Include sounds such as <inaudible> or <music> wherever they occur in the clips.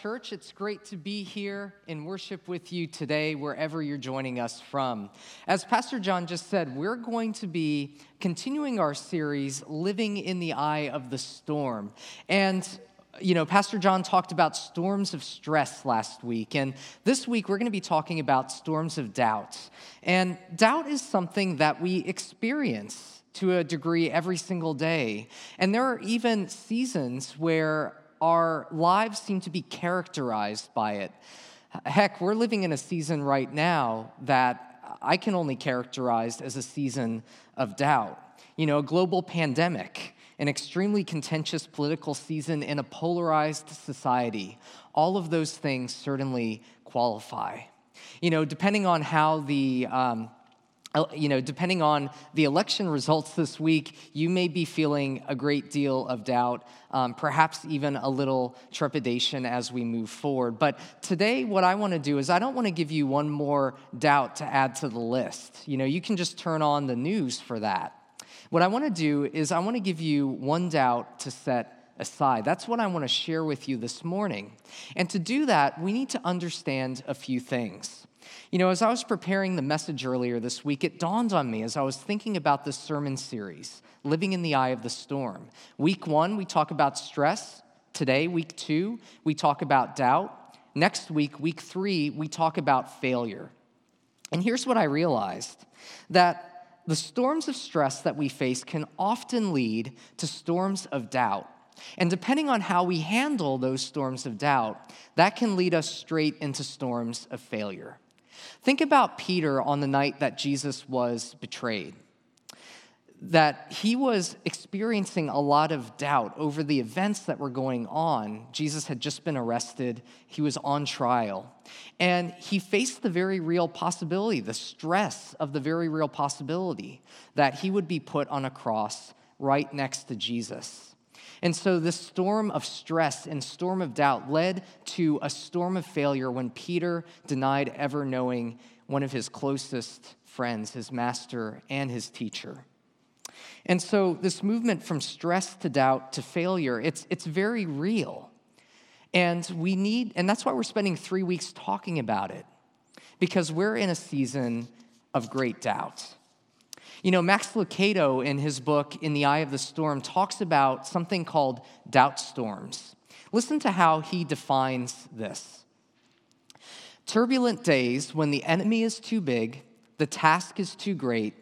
Church, it's great to be here in worship with you today, wherever you're joining us from. As Pastor John just said, we're going to be continuing our series, Living in the Eye of the Storm. And you know, Pastor John talked about storms of stress last week, and this week we're going to be talking about storms of doubt. And doubt is something that we experience to a degree every single day. And there are even seasons where our lives seem to be characterized by it. Heck, we're living in a season right now that I can only characterize as a season of doubt. You know, a global pandemic, an extremely contentious political season in a polarized society. All of those things certainly qualify. You know, depending on how the um, you know, depending on the election results this week, you may be feeling a great deal of doubt, um, perhaps even a little trepidation as we move forward. But today, what I want to do is I don't want to give you one more doubt to add to the list. You know, you can just turn on the news for that. What I want to do is I want to give you one doubt to set aside. That's what I want to share with you this morning. And to do that, we need to understand a few things. You know, as I was preparing the message earlier this week, it dawned on me as I was thinking about this sermon series, Living in the Eye of the Storm. Week one, we talk about stress. Today, week two, we talk about doubt. Next week, week three, we talk about failure. And here's what I realized that the storms of stress that we face can often lead to storms of doubt. And depending on how we handle those storms of doubt, that can lead us straight into storms of failure. Think about Peter on the night that Jesus was betrayed. That he was experiencing a lot of doubt over the events that were going on. Jesus had just been arrested, he was on trial. And he faced the very real possibility, the stress of the very real possibility that he would be put on a cross right next to Jesus. And so this storm of stress and storm of doubt led to a storm of failure when Peter denied ever knowing one of his closest friends, his master and his teacher. And so this movement from stress to doubt to failure, it's, it's very real. And we need, and that's why we're spending three weeks talking about it, because we're in a season of great doubt. You know, Max Lucado, in his book, In the Eye of the Storm, talks about something called doubt storms. Listen to how he defines this turbulent days when the enemy is too big, the task is too great,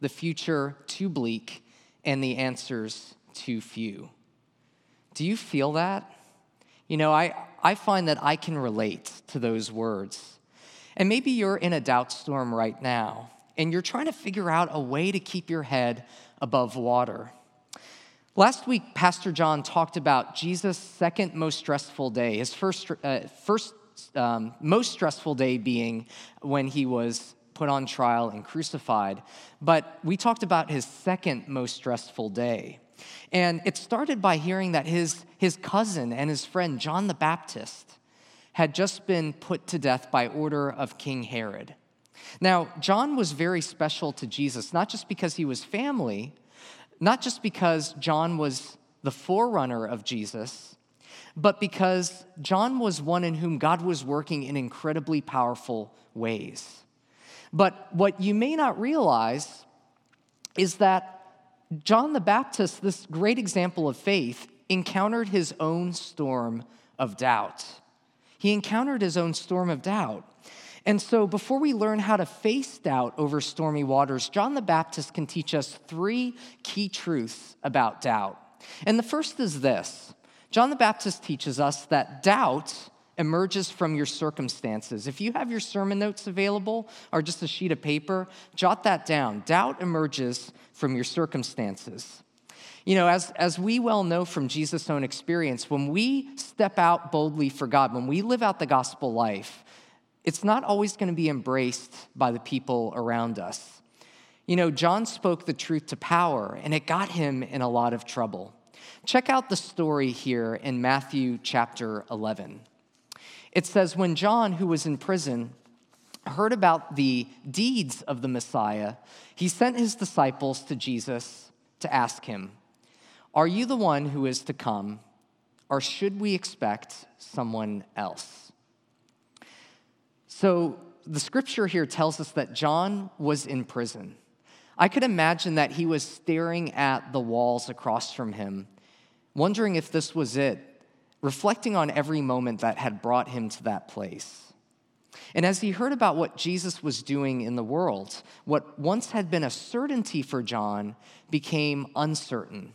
the future too bleak, and the answers too few. Do you feel that? You know, I, I find that I can relate to those words. And maybe you're in a doubt storm right now and you're trying to figure out a way to keep your head above water. Last week, Pastor John talked about Jesus' second most stressful day, his first, uh, first um, most stressful day being when he was put on trial and crucified. But we talked about his second most stressful day. And it started by hearing that his, his cousin and his friend, John the Baptist, had just been put to death by order of King Herod. Now, John was very special to Jesus, not just because he was family, not just because John was the forerunner of Jesus, but because John was one in whom God was working in incredibly powerful ways. But what you may not realize is that John the Baptist, this great example of faith, encountered his own storm of doubt. He encountered his own storm of doubt. And so, before we learn how to face doubt over stormy waters, John the Baptist can teach us three key truths about doubt. And the first is this John the Baptist teaches us that doubt emerges from your circumstances. If you have your sermon notes available or just a sheet of paper, jot that down. Doubt emerges from your circumstances. You know, as, as we well know from Jesus' own experience, when we step out boldly for God, when we live out the gospel life, it's not always going to be embraced by the people around us. You know, John spoke the truth to power, and it got him in a lot of trouble. Check out the story here in Matthew chapter 11. It says, When John, who was in prison, heard about the deeds of the Messiah, he sent his disciples to Jesus to ask him, Are you the one who is to come, or should we expect someone else? So, the scripture here tells us that John was in prison. I could imagine that he was staring at the walls across from him, wondering if this was it, reflecting on every moment that had brought him to that place. And as he heard about what Jesus was doing in the world, what once had been a certainty for John became uncertain.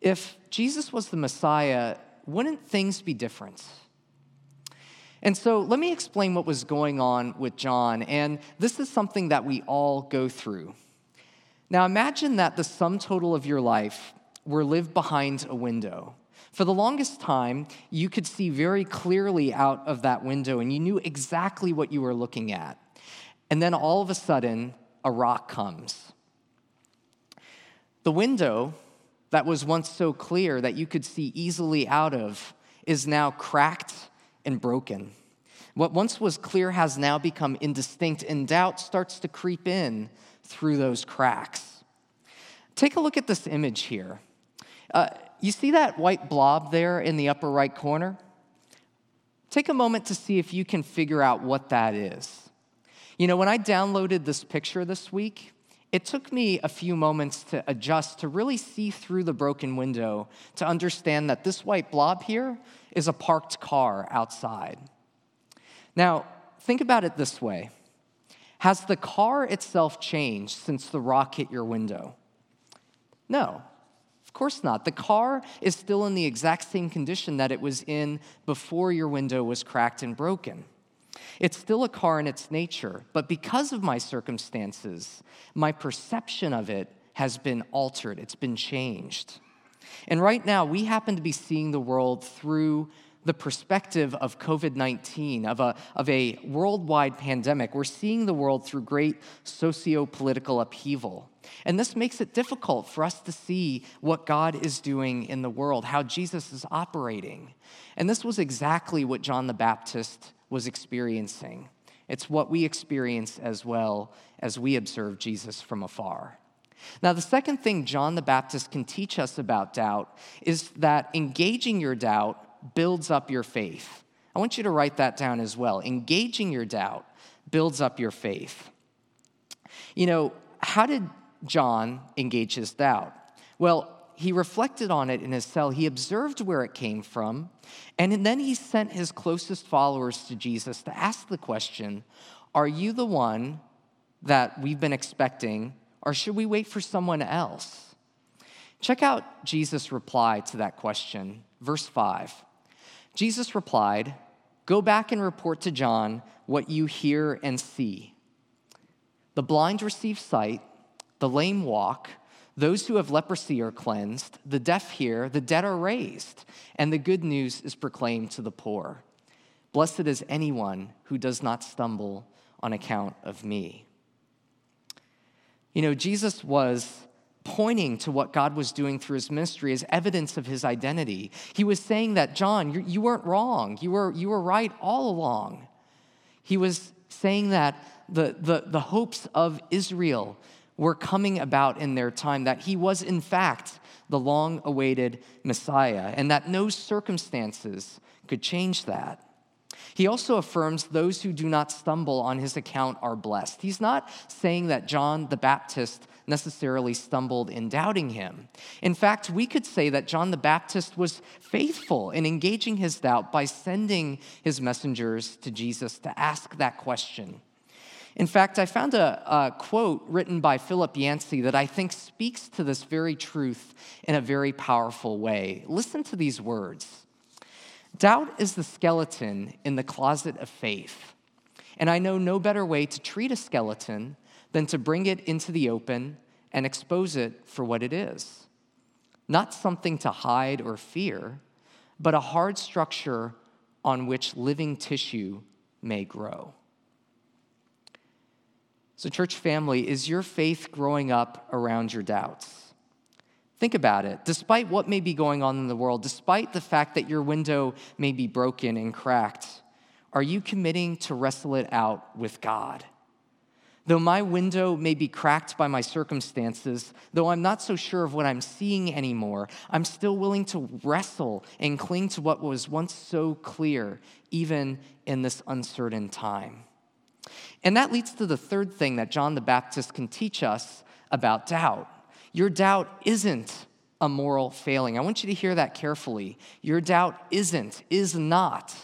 If Jesus was the Messiah, wouldn't things be different? And so let me explain what was going on with John. And this is something that we all go through. Now imagine that the sum total of your life were lived behind a window. For the longest time, you could see very clearly out of that window and you knew exactly what you were looking at. And then all of a sudden, a rock comes. The window that was once so clear that you could see easily out of is now cracked and broken. What once was clear has now become indistinct, and doubt starts to creep in through those cracks. Take a look at this image here. Uh, you see that white blob there in the upper right corner? Take a moment to see if you can figure out what that is. You know, when I downloaded this picture this week, it took me a few moments to adjust to really see through the broken window to understand that this white blob here is a parked car outside. Now, think about it this way Has the car itself changed since the rock hit your window? No, of course not. The car is still in the exact same condition that it was in before your window was cracked and broken. It's still a car in its nature, but because of my circumstances, my perception of it has been altered, it's been changed. And right now, we happen to be seeing the world through the perspective of COVID 19, of a, of a worldwide pandemic. We're seeing the world through great socio political upheaval. And this makes it difficult for us to see what God is doing in the world, how Jesus is operating. And this was exactly what John the Baptist was experiencing. It's what we experience as well as we observe Jesus from afar. Now, the second thing John the Baptist can teach us about doubt is that engaging your doubt builds up your faith. I want you to write that down as well. Engaging your doubt builds up your faith. You know, how did John engage his doubt? Well, he reflected on it in his cell. He observed where it came from. And then he sent his closest followers to Jesus to ask the question Are you the one that we've been expecting, or should we wait for someone else? Check out Jesus' reply to that question. Verse 5. Jesus replied, Go back and report to John what you hear and see. The blind receive sight, the lame walk those who have leprosy are cleansed, the deaf hear, the dead are raised, and the good news is proclaimed to the poor. Blessed is anyone who does not stumble on account of me. You know, Jesus was pointing to what God was doing through his ministry as evidence of his identity. He was saying that, John, you, you weren't wrong. You were, you were right all along. He was saying that the, the, the hopes of Israel were coming about in their time, that he was, in fact, the long awaited Messiah, and that no circumstances could change that. He also affirms those who do not stumble on his account are blessed. He's not saying that John the Baptist necessarily stumbled in doubting him. In fact, we could say that John the Baptist was faithful in engaging his doubt by sending his messengers to Jesus to ask that question in fact, I found a, a, quote written by Philip Yancey that I think speaks to this very truth in a very powerful way. Listen to these words Doubt is the skeleton in the closet of faith. And I know no better way to treat a skeleton than to bring it into the open and expose it for what it is. Not something to hide or fear, but a hard structure on which living tissue may grow. So, church family, is your faith growing up around your doubts? Think about it. Despite what may be going on in the world, despite the fact that your window may be broken and cracked, are you committing to wrestle it out with God? Though my window may be cracked by my circumstances, though I'm not so sure of what I'm seeing anymore, I'm still willing to wrestle and cling to what was once so clear, even in this uncertain time. And that leads to the third thing that John the Baptist can teach us about doubt. Your doubt isn't a moral failing. I want you to hear that carefully. Your doubt isn't, is not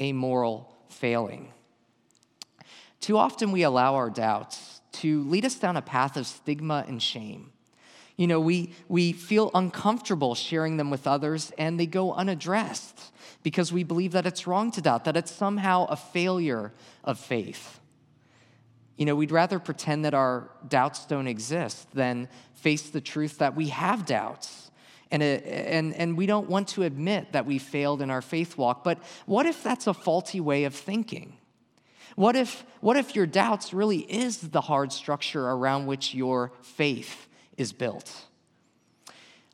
a moral failing. Too often we allow our doubts to lead us down a path of stigma and shame. You know, we, we feel uncomfortable sharing them with others and they go unaddressed because we believe that it's wrong to doubt, that it's somehow a failure of faith. You know, we'd rather pretend that our doubts don't exist than face the truth that we have doubts. And, uh, and, and we don't want to admit that we failed in our faith walk. But what if that's a faulty way of thinking? What if, what if your doubts really is the hard structure around which your faith is built?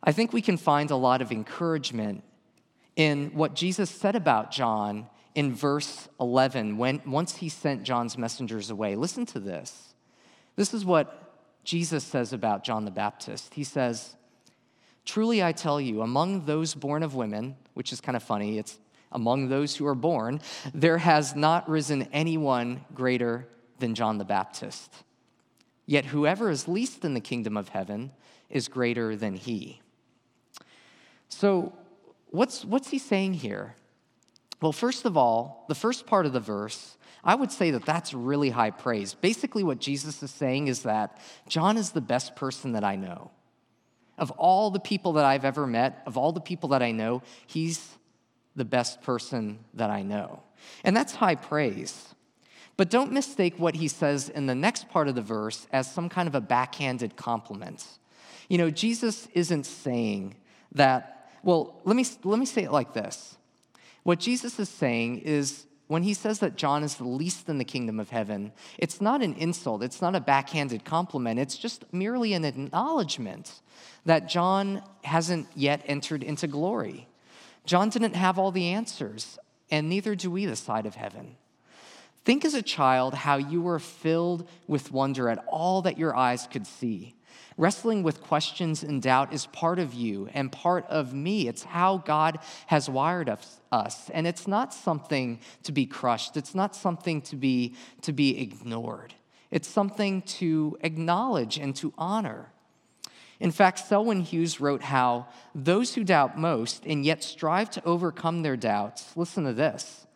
I think we can find a lot of encouragement in what Jesus said about John in verse 11 when once he sent John's messengers away. Listen to this. This is what Jesus says about John the Baptist. He says, Truly I tell you, among those born of women, which is kind of funny, it's among those who are born, there has not risen anyone greater than John the Baptist. Yet whoever is least in the kingdom of heaven is greater than he. So, what's, what's he saying here? Well, first of all, the first part of the verse, I would say that that's really high praise. Basically, what Jesus is saying is that John is the best person that I know. Of all the people that I've ever met, of all the people that I know, he's the best person that I know. And that's high praise. But don't mistake what he says in the next part of the verse as some kind of a backhanded compliment. You know, Jesus isn't saying that, well, let me, let me say it like this. What Jesus is saying is when he says that John is the least in the kingdom of heaven, it's not an insult, it's not a backhanded compliment, it's just merely an acknowledgement that John hasn't yet entered into glory. John didn't have all the answers, and neither do we this side of heaven. Think as a child how you were filled with wonder at all that your eyes could see. Wrestling with questions and doubt is part of you and part of me. It's how God has wired us. And it's not something to be crushed, it's not something to be, to be ignored. It's something to acknowledge and to honor. In fact, Selwyn Hughes wrote how those who doubt most and yet strive to overcome their doubts, listen to this,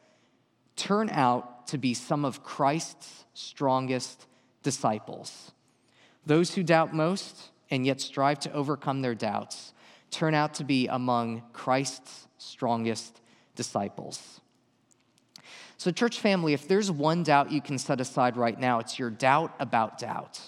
turn out to be some of Christ's strongest disciples. Those who doubt most and yet strive to overcome their doubts turn out to be among Christ's strongest disciples. So, church family, if there's one doubt you can set aside right now, it's your doubt about doubt.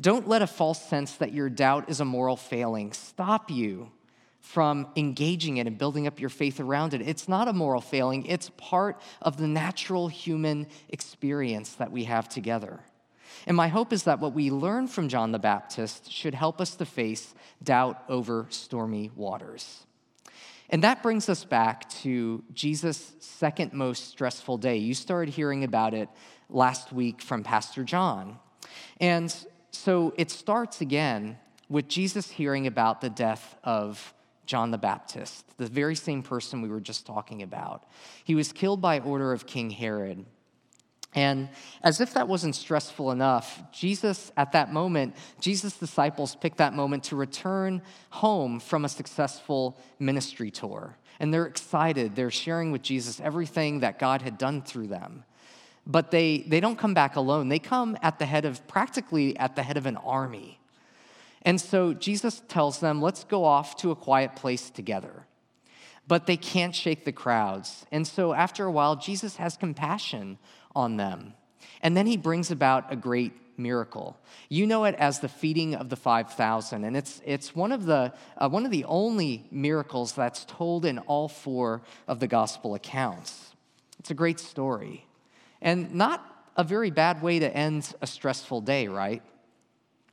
Don't let a false sense that your doubt is a moral failing stop you from engaging it and building up your faith around it. It's not a moral failing, it's part of the natural human experience that we have together. And my hope is that what we learn from John the Baptist should help us to face doubt over stormy waters. And that brings us back to Jesus' second most stressful day. You started hearing about it last week from Pastor John. And so it starts again with Jesus hearing about the death of John the Baptist, the very same person we were just talking about. He was killed by order of King Herod. And as if that wasn't stressful enough, Jesus, at that moment, Jesus' disciples picked that moment to return home from a successful ministry tour. And they're excited. They're sharing with Jesus everything that God had done through them but they, they don't come back alone. They come at the head of, practically at the head of an army. And so Jesus tells them, let's go off to a quiet place together. But they can't shake the crowds. And so after a while, Jesus has compassion on them. And then he brings about a great miracle. You know it as the feeding of the 5,000, and it's, it's one, of the, uh, one of the only miracles that's told in all four of the gospel accounts. It's a great story. And not a very bad way to end a stressful day, right?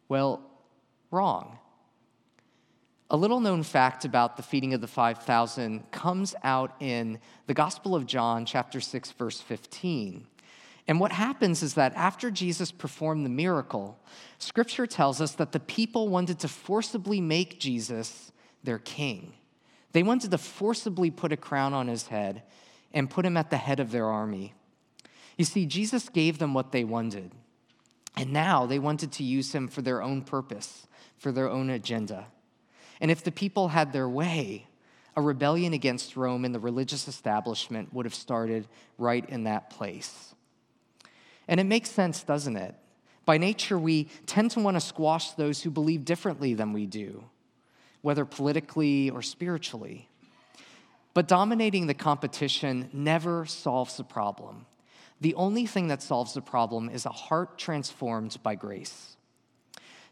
Well, wrong. A little known fact about the feeding of the 5,000 comes out in the Gospel of John, chapter 6, verse 15. And what happens is that after Jesus performed the miracle, scripture tells us that the people wanted to forcibly make Jesus their king. They wanted to forcibly put a crown on his head and put him at the head of their army. You see, Jesus gave them what they wanted. And now they wanted to use him for their own purpose, for their own agenda. And if the people had their way, a rebellion against Rome and the religious establishment would have started right in that place. And it makes sense, doesn't it? By nature, we tend to want to squash those who believe differently than we do, whether politically or spiritually. But dominating the competition never solves the problem. The only thing that solves the problem is a heart transformed by grace.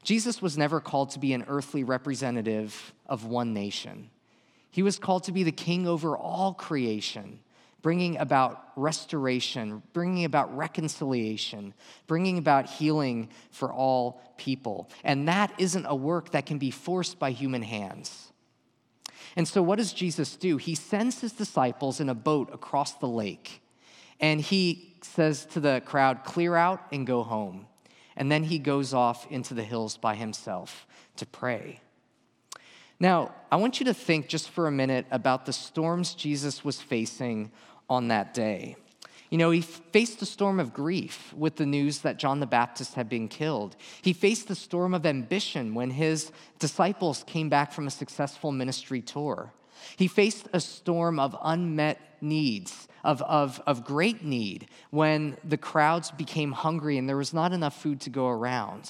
Jesus was never called to be an earthly representative of one nation. He was called to be the king over all creation, bringing about restoration, bringing about reconciliation, bringing about healing for all people. And that isn't a work that can be forced by human hands. And so, what does Jesus do? He sends his disciples in a boat across the lake, and he says to the crowd, Clear out and go home. And then he goes off into the hills by himself to pray. Now, I want you to think just for a minute about the storms Jesus was facing on that day. You know, he faced a storm of grief with the news that John the Baptist had been killed. He faced the storm of ambition when his disciples came back from a successful ministry tour. He faced a storm of unmet needs, of, of, of great need, when the crowds became hungry and there was not enough food to go around.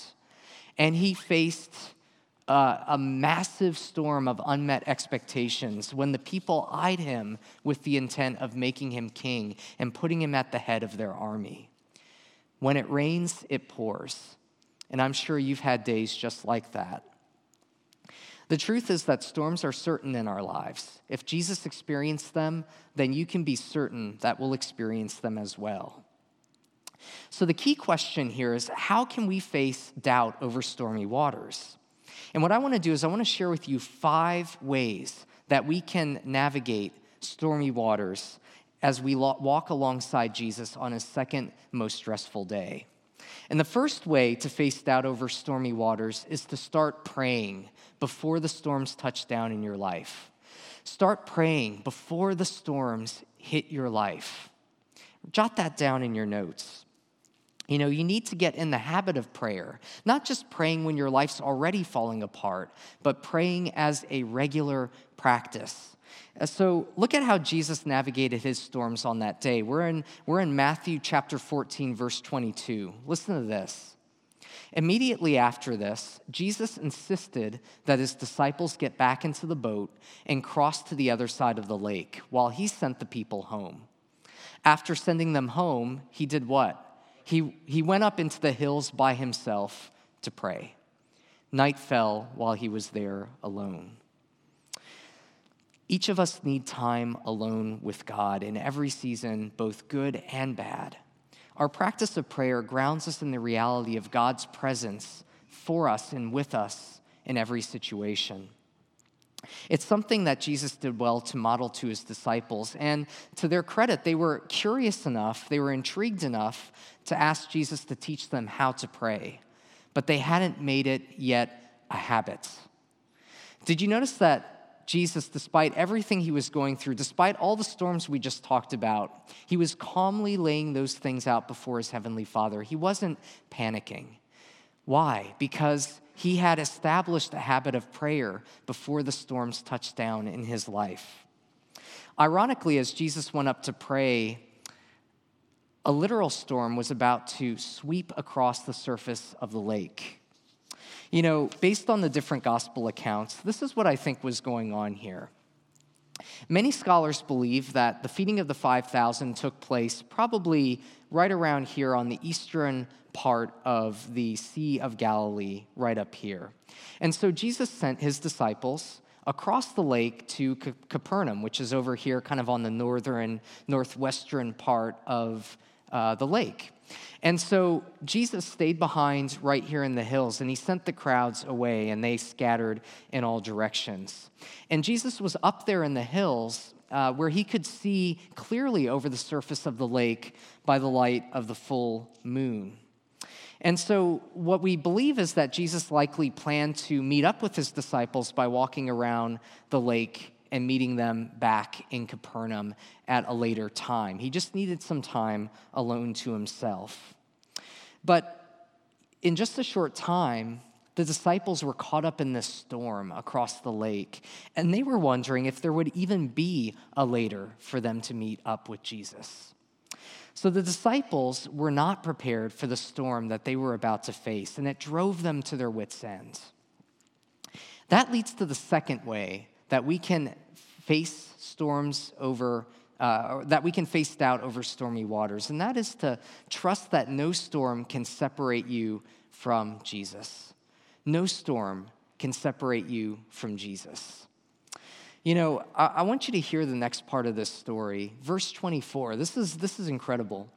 And he faced uh, a massive storm of unmet expectations when the people eyed him with the intent of making him king and putting him at the head of their army. When it rains, it pours. And I'm sure you've had days just like that. The truth is that storms are certain in our lives. If Jesus experienced them, then you can be certain that we'll experience them as well. So, the key question here is how can we face doubt over stormy waters? And what I want to do is, I want to share with you five ways that we can navigate stormy waters as we walk alongside Jesus on his second most stressful day. And the first way to face doubt over stormy waters is to start praying before the storms touch down in your life. Start praying before the storms hit your life. Jot that down in your notes. You know, you need to get in the habit of prayer, not just praying when your life's already falling apart, but praying as a regular practice. Uh, so look at how Jesus navigated his storms on that day. We're in, we're in Matthew chapter 14, verse 22. Listen to this. Immediately after this, Jesus insisted that his disciples get back into the boat and cross to the other side of the lake while he sent the people home. After sending them home, he did what? He, he went up into the hills by himself to pray. Night fell while he was there alone. Each of us need time alone with God in every season, both good and bad. Our practice of prayer grounds us in the reality of God's presence for us and with us in every situation. It's something that Jesus did well to model to his disciples. And to their credit, they were curious enough, they were intrigued enough to ask Jesus to teach them how to pray. But they hadn't made it yet a habit. Did you notice that Jesus, despite everything he was going through, despite all the storms we just talked about, he was calmly laying those things out before his heavenly Father. He wasn't panicking. Why? Because he had established a habit of prayer before the storms touched down in his life. Ironically, as Jesus went up to pray, a literal storm was about to sweep across the surface of the lake. You know, based on the different gospel accounts, this is what I think was going on here. Many scholars believe that the feeding of the 5,000 took place probably right around here on the eastern part of the Sea of Galilee, right up here. And so Jesus sent his disciples across the lake to Capernaum, which is over here, kind of on the northern, northwestern part of uh, the lake. And so Jesus stayed behind right here in the hills and he sent the crowds away and they scattered in all directions. And Jesus was up there in the hills uh, where he could see clearly over the surface of the lake by the light of the full moon. And so, what we believe is that Jesus likely planned to meet up with his disciples by walking around the lake and meeting them back in Capernaum at a later time. He just needed some time alone to himself. But in just a short time, the disciples were caught up in this storm across the lake, and they were wondering if there would even be a later for them to meet up with Jesus. So the disciples were not prepared for the storm that they were about to face, and it drove them to their wits' end. That leads to the second way that we can face storms over, uh, that we can face doubt over stormy waters, and that is to trust that no storm can separate you from Jesus. No storm can separate you from Jesus. You know, I, I, want you to hear the next part of this story. Verse 24. This is, this is incredible.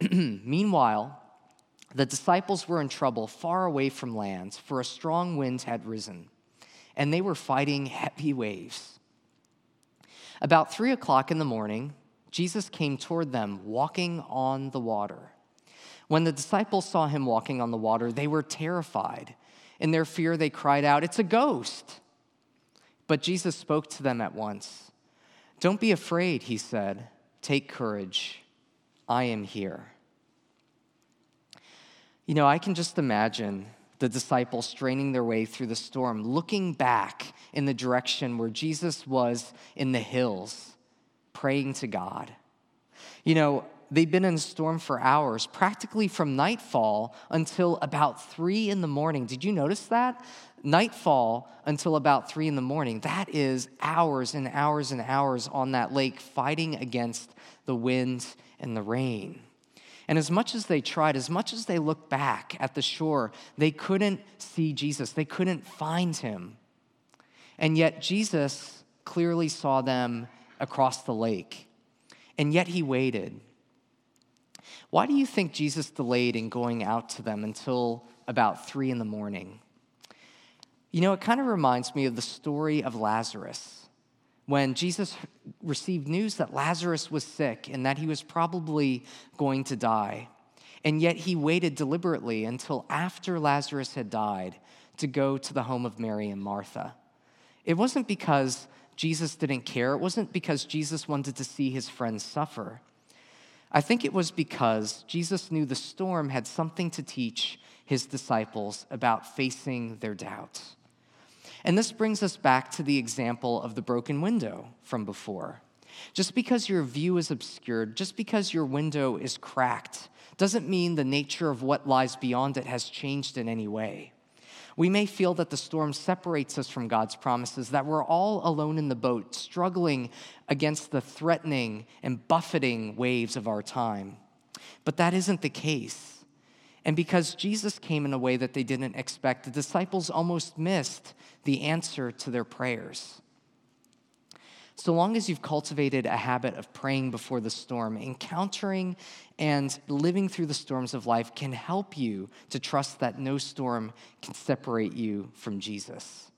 <clears throat> Meanwhile, the disciples were in trouble far away from land, for a strong wind had risen, and they were fighting heavy waves. About three o'clock in the morning, Jesus came toward them, walking on the water. When the disciples saw him walking on the water, they were terrified. In their fear, they cried out, It's a ghost! But Jesus spoke to them at once. Don't be afraid, he said. Take courage. I am here. You know, I can just imagine the disciples straining their way through the storm, looking back in the direction where Jesus was in the hills, praying to God. You know, they'd been in a storm for hours, practically from nightfall until about three in the morning. Did you notice that? Nightfall until about three in the morning. That is hours and hours and hours on that lake fighting against the wind and the rain. And as much as they tried, as much as they looked back at the shore, they couldn't see Jesus. They couldn't find him. And yet, Jesus clearly saw them across the lake. And yet, he waited. Why do you think Jesus delayed in going out to them until about three in the morning? You know, it kind of reminds me of the story of Lazarus. When Jesus received news that Lazarus was sick and that he was probably going to die, and yet he waited deliberately until after Lazarus had died to go to the home of Mary and Martha. It wasn't because Jesus didn't care, it wasn't because Jesus wanted to see his friends suffer. I think it was because Jesus knew the storm had something to teach his disciples about facing their doubts. And this brings us back to the example of the broken window from before. Just because your view is obscured, just because your window is cracked, doesn't mean the nature of what lies beyond it has changed in any way. We may feel that the storm separates us from God's promises, that we're all alone in the boat, struggling against the threatening and buffeting waves of our time. But that isn't the case. And because Jesus came in a way that they didn't expect, the disciples almost missed the answer to their prayers. So long as you've cultivated a habit of praying before the storm, encountering and living through the storms of life can help you to trust that no storm can separate you from Jesus.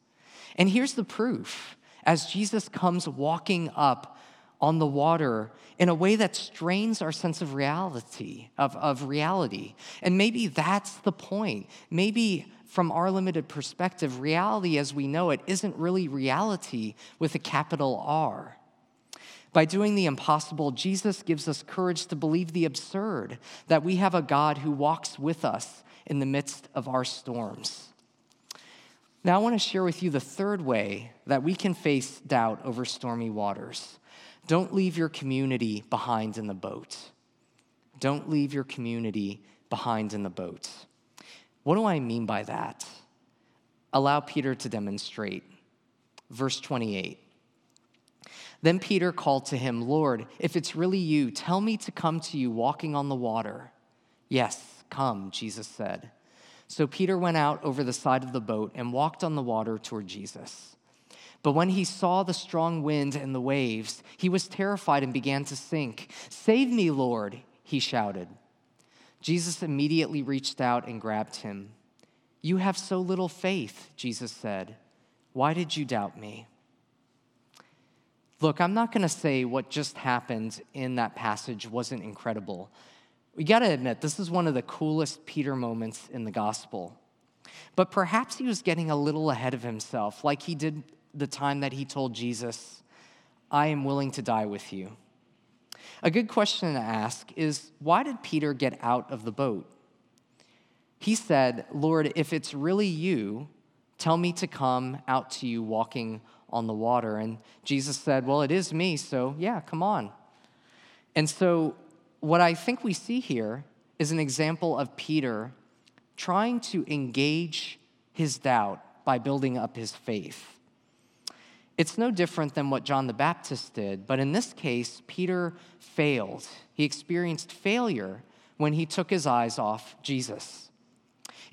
And here's the proof as Jesus comes walking up on the water in a way that strains our sense of reality of, of reality and maybe that's the point maybe from our limited perspective, reality as we know it isn't really reality with a capital R. By doing the impossible, Jesus gives us courage to believe the absurd that we have a God who walks with us in the midst of our storms. Now, I want to share with you the third way that we can face doubt over stormy waters. Don't leave your community behind in the boat. Don't leave your community behind in the boat. What do I mean by that? Allow Peter to demonstrate. Verse 28. Then Peter called to him, Lord, if it's really you, tell me to come to you walking on the water. Yes, come, Jesus said. So Peter went out over the side of the boat and walked on the water toward Jesus. But when he saw the strong wind and the waves, he was terrified and began to sink. Save me, Lord, he shouted. Jesus immediately reached out and grabbed him. You have so little faith, Jesus said. Why did you doubt me? Look, I'm not going to say what just happened in that passage wasn't incredible. We got to admit, this is one of the coolest Peter moments in the gospel. But perhaps he was getting a little ahead of himself, like he did the time that he told Jesus, I am willing to die with you. A good question to ask is why did Peter get out of the boat? He said, Lord, if it's really you, tell me to come out to you walking on the water. And Jesus said, Well, it is me, so yeah, come on. And so, what I think we see here is an example of Peter trying to engage his doubt by building up his faith. It's no different than what John the Baptist did, but in this case, Peter failed. He experienced failure when he took his eyes off Jesus.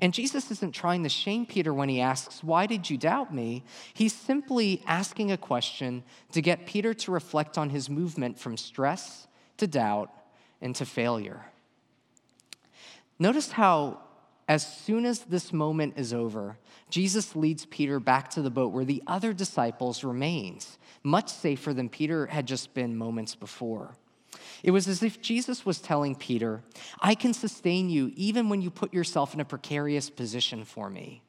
And Jesus isn't trying to shame Peter when he asks, Why did you doubt me? He's simply asking a question to get Peter to reflect on his movement from stress to doubt and to failure. Notice how, as soon as this moment is over, Jesus leads Peter back to the boat where the other disciples remains, much safer than Peter had just been moments before. It was as if Jesus was telling Peter, I can sustain you even when you put yourself in a precarious position for me.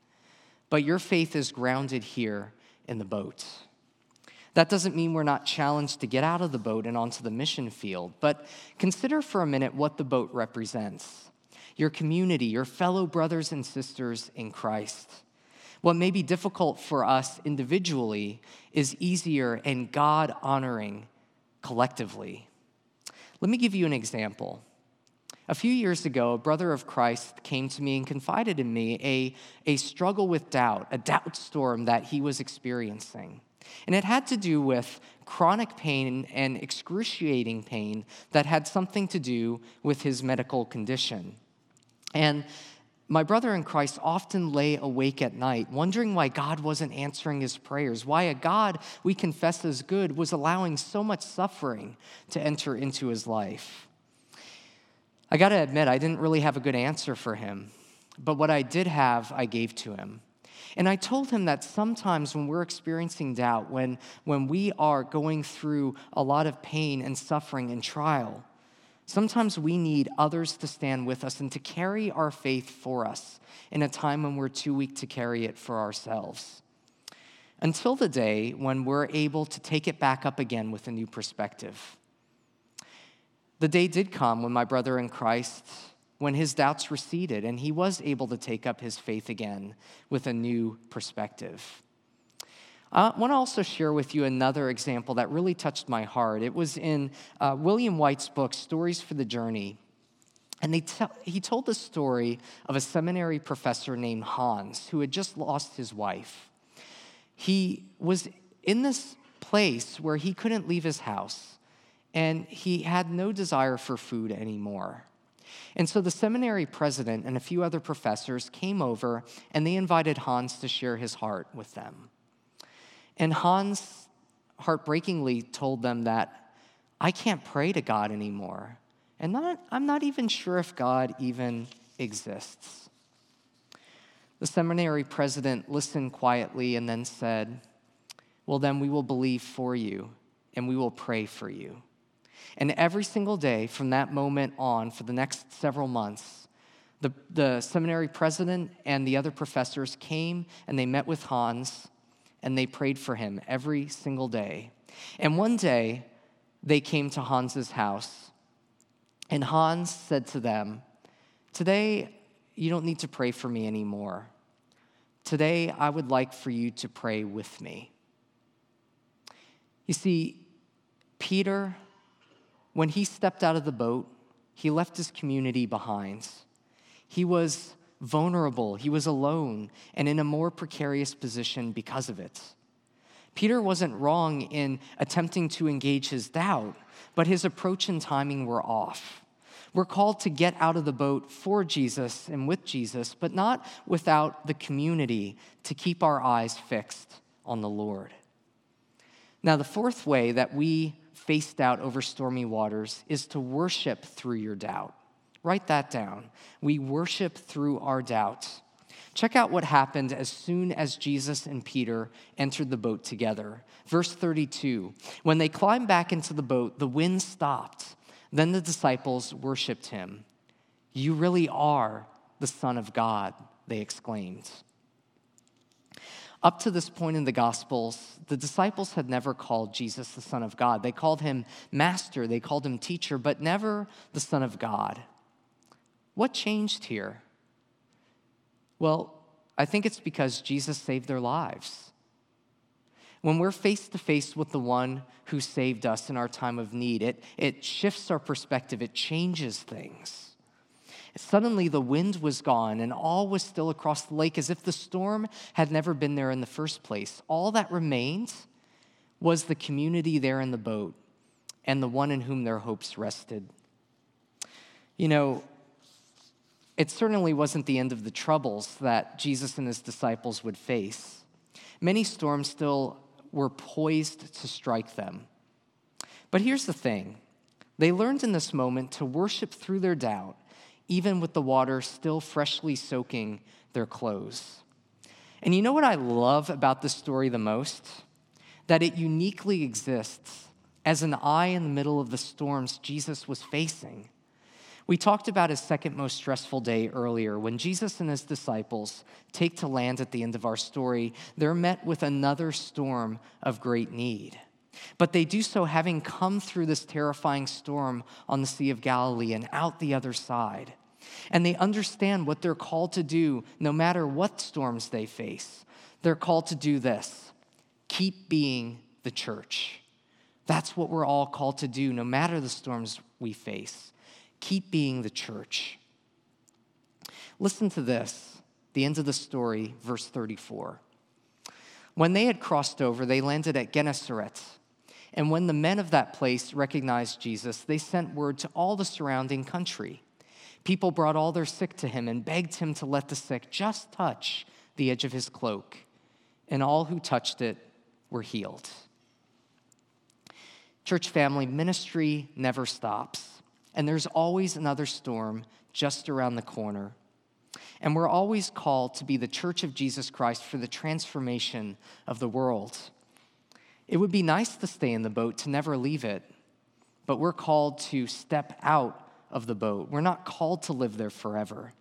But your faith is grounded here in the boat. That doesn't mean we're not challenged to get out of the boat and onto the mission field, but consider for a minute what the boat represents your community, your fellow brothers and sisters in Christ. What may be difficult for us individually is easier and God honoring collectively. Let me give you an example. A few years ago, a brother of Christ came to me and confided in me a, a struggle with doubt, a doubt storm that he was experiencing. And it had to do with chronic pain and excruciating pain that had something to do with his medical condition. And my brother in Christ often lay awake at night, wondering why God wasn't answering his prayers, why a God we confess as good was allowing so much suffering to enter into his life. I got to admit, I didn't really have a good answer for him, but what I did have, I gave to him. And I told him that sometimes when we're experiencing doubt, when, when we are going through a lot of pain and suffering and trial, Sometimes we need others to stand with us and to carry our faith for us in a time when we're too weak to carry it for ourselves. Until the day when we're able to take it back up again with a new perspective. The day did come when my brother in Christ, when his doubts receded and he was able to take up his faith again with a new perspective. I want to also share with you another example that really touched my heart. It was in uh, William White's book, Stories for the Journey. And he told the story of a seminary professor named Hans who had just lost his wife. He was in this place where he couldn't leave his house and he had no desire for food anymore. And so the seminary president and a few other professors came over and they invited Hans to share his heart with them. And Hans heartbreakingly told them that I can't pray to God anymore. And not, I'm not even sure if God even exists. The seminary president listened quietly and then said, Well, then we will believe for you and we will pray for you. And every single day from that moment on, for the next several months, the, the seminary president and the other professors came and they met with Hans and they prayed for him every single day. And one day, they came to Hans's house, and Hans said to them, Today, you don't need to pray for me anymore. Today, I would like for you to pray with me. You see, Peter, when he stepped out of the boat, he left his community behind. He was vulnerable, he was alone, and in a more precarious position because of it. Peter wasn't wrong in attempting to engage his doubt, but his approach and timing were off. We're called to get out of the boat for Jesus and with Jesus, but not without the community to keep our eyes fixed on the Lord. Now, the fourth way that we face doubt over stormy waters is to worship through your doubt. Write that down. We worship through our doubt. Check out what happened as soon as Jesus and Peter entered the boat together. Verse 32 When they climbed back into the boat, the wind stopped. Then the disciples worshiped him. You really are the Son of God, they exclaimed. Up to this point in the Gospels, the disciples had never called Jesus the Son of God. They called him Master, they called him Teacher, but never the Son of God. What changed here? Well, I think it's because Jesus saved their lives. When we're face to face with the one who saved us in our time of need, it, it shifts our perspective, it changes things. Suddenly, the wind was gone, and all was still across the lake as if the storm had never been there in the first place. All that remained was the community there in the boat and the one in whom their hopes rested. You know, it certainly wasn't the end of the troubles that Jesus and his disciples would face. Many storms still were poised to strike them. But here's the thing they learned in this moment to worship through their doubt, even with the water still freshly soaking their clothes. And you know what I love about this story the most? That it uniquely exists as an eye in the middle of the storms Jesus was facing. We talked about his second most stressful day earlier. When Jesus and his disciples take to land at the end of our story, they're met with another storm of great need. But they do so having come through this terrifying storm on the Sea of Galilee and out the other side. And they understand what they're called to do no matter what storms they face. They're called to do this keep being the church. That's what we're all called to do no matter the storms we face keep being the church. Listen to this, the end of the story, verse 34. When they had crossed over, they landed at Gennesaret. And when the men of that place recognized Jesus, they sent word to all the surrounding country. People brought all their sick to him and begged him to let the sick just touch the edge of his cloak. And all who touched it were healed. Church family, ministry never stops. And there's always another storm just around the corner. And we're always called to be the church of Jesus Christ for the transformation of the world. It would be nice to stay in the boat, to never leave it, but we're called to step out of the boat. We're not called to live there forever.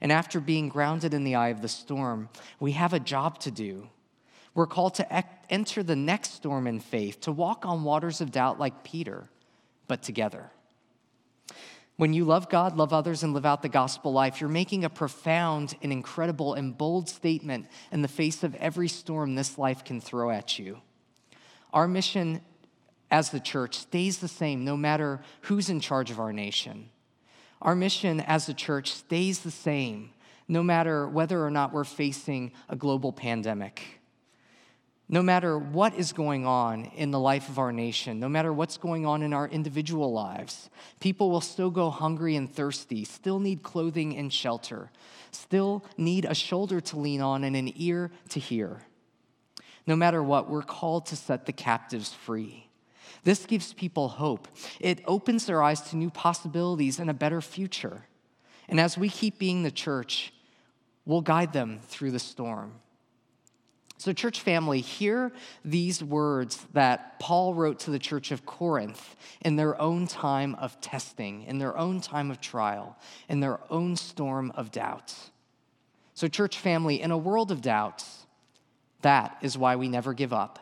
And after being grounded in the eye of the storm, we have a job to do. We're called to enter the next storm in faith, to walk on waters of doubt like Peter, but together. When you love God, love others, and live out the gospel life, you're making a profound and incredible and bold statement in the face of every storm this life can throw at you. Our mission as the church stays the same no matter who's in charge of our nation. Our mission as the church stays the same no matter whether or not we're facing a global pandemic no matter what is going on in the life of our nation, no matter what's going on in our individual lives, people will still go hungry and thirsty, still need clothing and shelter, still need a shoulder to lean on and an ear to hear. No matter what, we're called to set the captives free. This gives people hope. It opens their eyes to new possibilities and a better future. And as we keep being the church, we'll guide them through the storm. So, church family, hear these words that Paul wrote to the church of Corinth in their own time of testing, in their own time of trial, in their own storm of doubt. So, church family, in a world of doubts, that is why we never give up.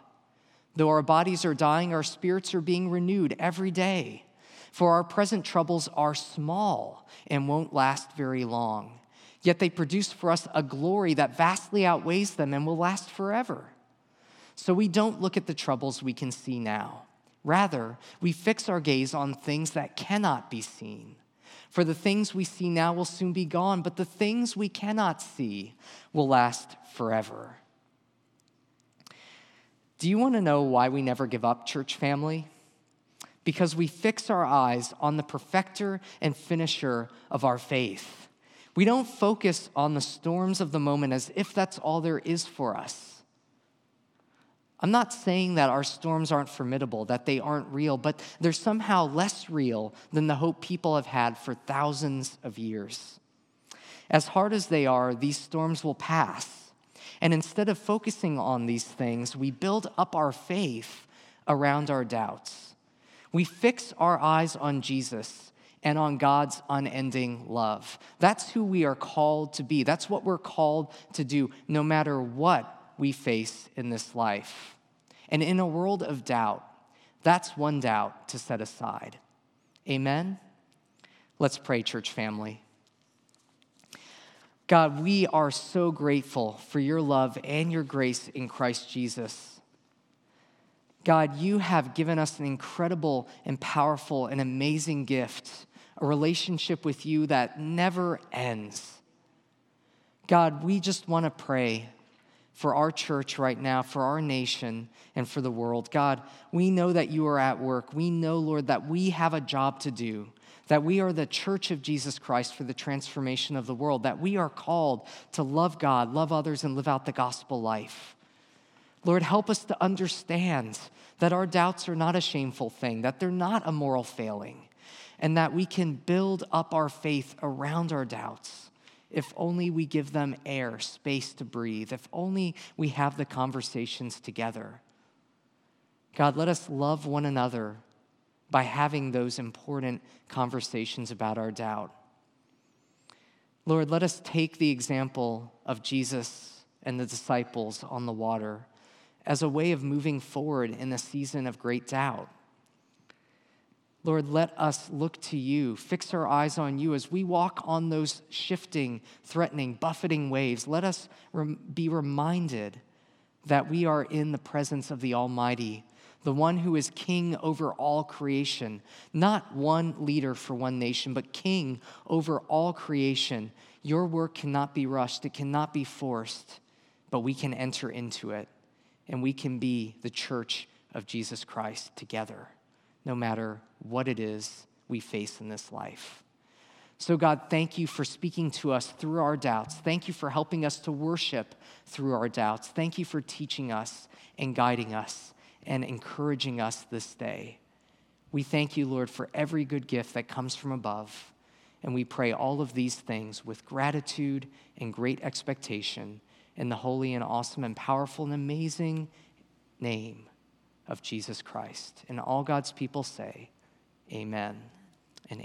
Though our bodies are dying, our spirits are being renewed every day. For our present troubles are small and won't last very long. Yet they produce for us a glory that vastly outweighs them and will last forever. So we don't look at the troubles we can see now. Rather, we fix our gaze on things that cannot be seen. For the things we see now will soon be gone, but the things we cannot see will last forever. Do you want to know why we never give up, church family? Because we fix our eyes on the perfecter and finisher of our faith. We don't focus on the storms of the moment as if that's all there is for us. I'm not saying that our storms aren't formidable, that they aren't real, but they're somehow less real than the hope people have had for thousands of years. As hard as they are, these storms will pass. And instead of focusing on these things, we build up our faith around our doubts. We fix our eyes on Jesus and on God's unending love. That's who we are called to be. That's what we're called to do, no matter what we face in this life. And in a world of doubt, that's one doubt to set aside. Amen? Let's pray, church family. God, we are so grateful for your love and your grace in Christ Jesus. God, you have given us an incredible and powerful and amazing gift, a relationship with you that never ends. God, we just want to pray for our church right now, for our nation, and for the world. God, we know that you are at work. We know, Lord, that we have a job to do that we are the church of Jesus Christ for the transformation of the world, that we are called to love God, love others, and live out the gospel life. Lord, help us to understand that our doubts are not a shameful thing, that they're not a moral failing, and that we can build up our faith around our doubts if only we give them air, space to breathe, if only we have the conversations together. God, let us love one another by having those important conversations about our doubt. Lord, let us take the example of Jesus and the disciples on the water as a way of moving forward in a season of great doubt. Lord, let us look to you, fix our eyes on you as we walk on those shifting, threatening, buffeting waves. Let us rem- be reminded that we are in the presence of the Almighty the one who is king over all creation, not one leader for one nation, but king over all creation. Your work cannot be rushed, it cannot be forced, but we can enter into it and we can be the church of Jesus Christ together, no matter what it is we face in this life. So, God, thank you for speaking to us through our doubts. Thank you for helping us to worship through our doubts. Thank you for teaching us and guiding us and encouraging us this day. We thank you, Lord, for every good gift that comes from above. And we pray all of these things with gratitude and great expectation in the holy and awesome and powerful and amazing name of Jesus Christ. And all God's people say, Amen.